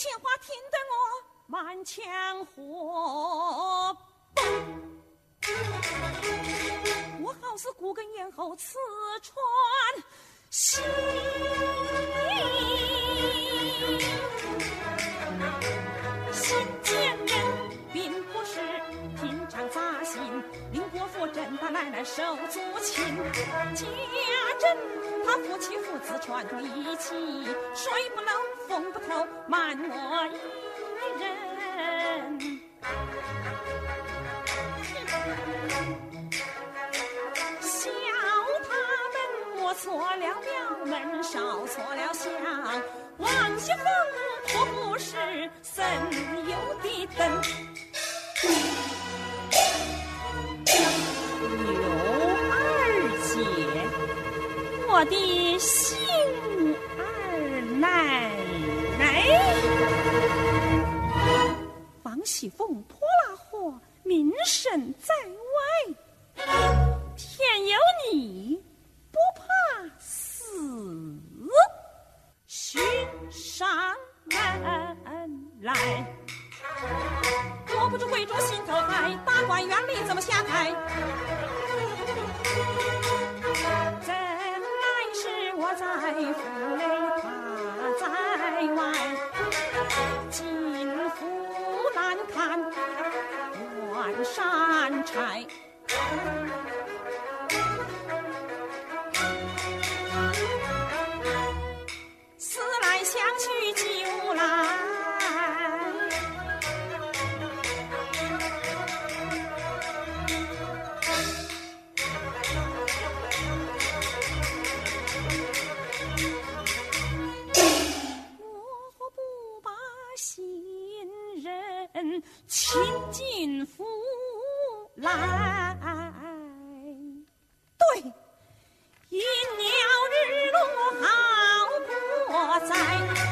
鲜花听得我满腔火。我好似古根咽喉刺穿心。手足情。家珍他夫妻父子串在一起，水不漏风不透，瞒我一人。笑他们摸错了庙门，烧错了香，王熙凤托不是省油的灯。我的幸二奶奶。王熙凤泼辣火，名声在外。天有你不怕死，寻上门来。我不知贵主心头害，大观园里怎么下台？怎奈是我在府内，他在外，进府难看远山钗。人勤进福来对迎鸟日落好过在